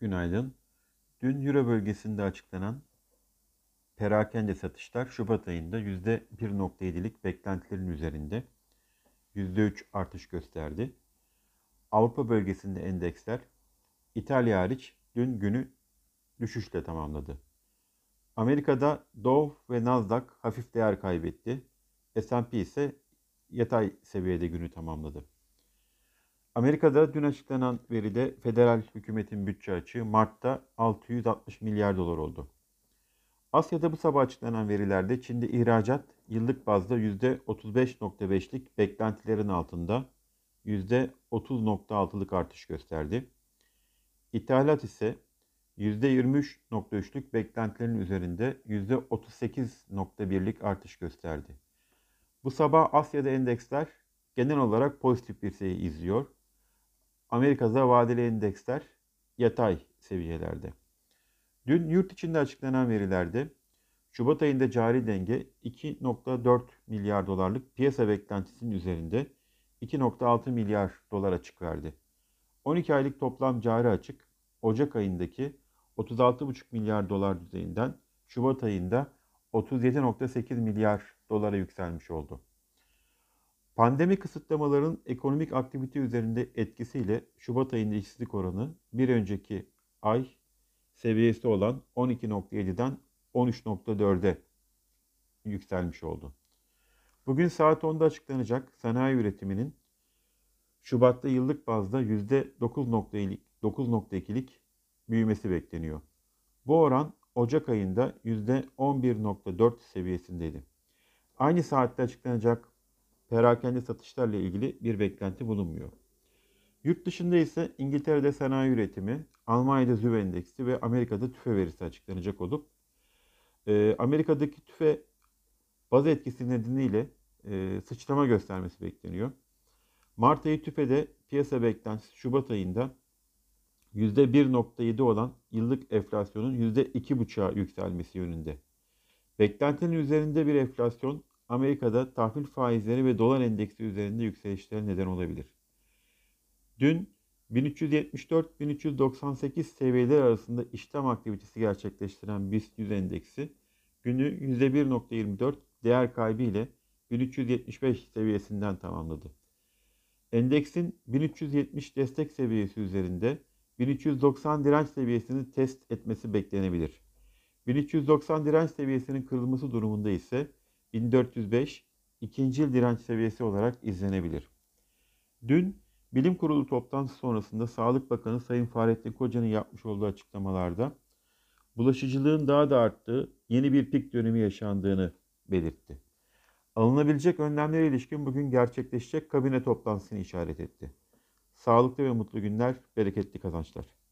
Günaydın. Dün Euro bölgesinde açıklanan perakende satışlar Şubat ayında %1.7'lik beklentilerin üzerinde %3 artış gösterdi. Avrupa bölgesinde endeksler İtalya hariç dün günü düşüşle tamamladı. Amerika'da Dow ve Nasdaq hafif değer kaybetti. S&P ise yatay seviyede günü tamamladı. Amerika'da dün açıklanan veride federal hükümetin bütçe açığı Mart'ta 660 milyar dolar oldu. Asya'da bu sabah açıklanan verilerde Çin'de ihracat yıllık bazda %35.5'lik beklentilerin altında %30.6'lık artış gösterdi. İthalat ise %23.3'lük beklentilerin üzerinde %38.1'lik artış gösterdi. Bu sabah Asya'da endeksler genel olarak pozitif bir seyir izliyor. Amerika'da vadeli endeksler yatay seviyelerde. Dün yurt içinde açıklanan verilerde Şubat ayında cari denge 2.4 milyar dolarlık piyasa beklentisinin üzerinde 2.6 milyar dolar açık verdi. 12 aylık toplam cari açık Ocak ayındaki 36,5 milyar dolar düzeyinden Şubat ayında 37.8 milyar dolara yükselmiş oldu. Pandemi kısıtlamaların ekonomik aktivite üzerinde etkisiyle Şubat ayında işsizlik oranı bir önceki ay seviyesi olan 12.7'den 13.4'e yükselmiş oldu. Bugün saat 10'da açıklanacak sanayi üretiminin Şubat'ta yıllık bazda %9.2'lik büyümesi bekleniyor. Bu oran Ocak ayında %11.4 seviyesindeydi. Aynı saatte açıklanacak perakende satışlarla ilgili bir beklenti bulunmuyor. Yurt dışında ise İngiltere'de sanayi üretimi, Almanya'da ZÜV endeksi ve Amerika'da tüfe verisi açıklanacak olup e, Amerika'daki tüfe baz etkisi nedeniyle e, sıçrama göstermesi bekleniyor. Mart ayı tüfede piyasa beklentisi Şubat ayında %1.7 olan yıllık enflasyonun %2.5'a yükselmesi yönünde. Beklentinin üzerinde bir enflasyon Amerika'da tahvil faizleri ve dolar endeksi üzerinde yükselişlere neden olabilir. Dün 1374-1398 seviyeler arasında işlem aktivitesi gerçekleştiren BIST 100 endeksi günü %1.24 değer kaybı ile 1375 seviyesinden tamamladı. Endeksin 1370 destek seviyesi üzerinde 1390 direnç seviyesini test etmesi beklenebilir. 1390 direnç seviyesinin kırılması durumunda ise 1405 ikinci yıl direnç seviyesi olarak izlenebilir. Dün Bilim Kurulu toplantısı sonrasında Sağlık Bakanı Sayın Fahrettin Koca'nın yapmış olduğu açıklamalarda bulaşıcılığın daha da arttığı yeni bir pik dönemi yaşandığını belirtti. Alınabilecek önlemlere ilişkin bugün gerçekleşecek kabine toplantısını işaret etti. Sağlıklı ve mutlu günler, bereketli kazançlar.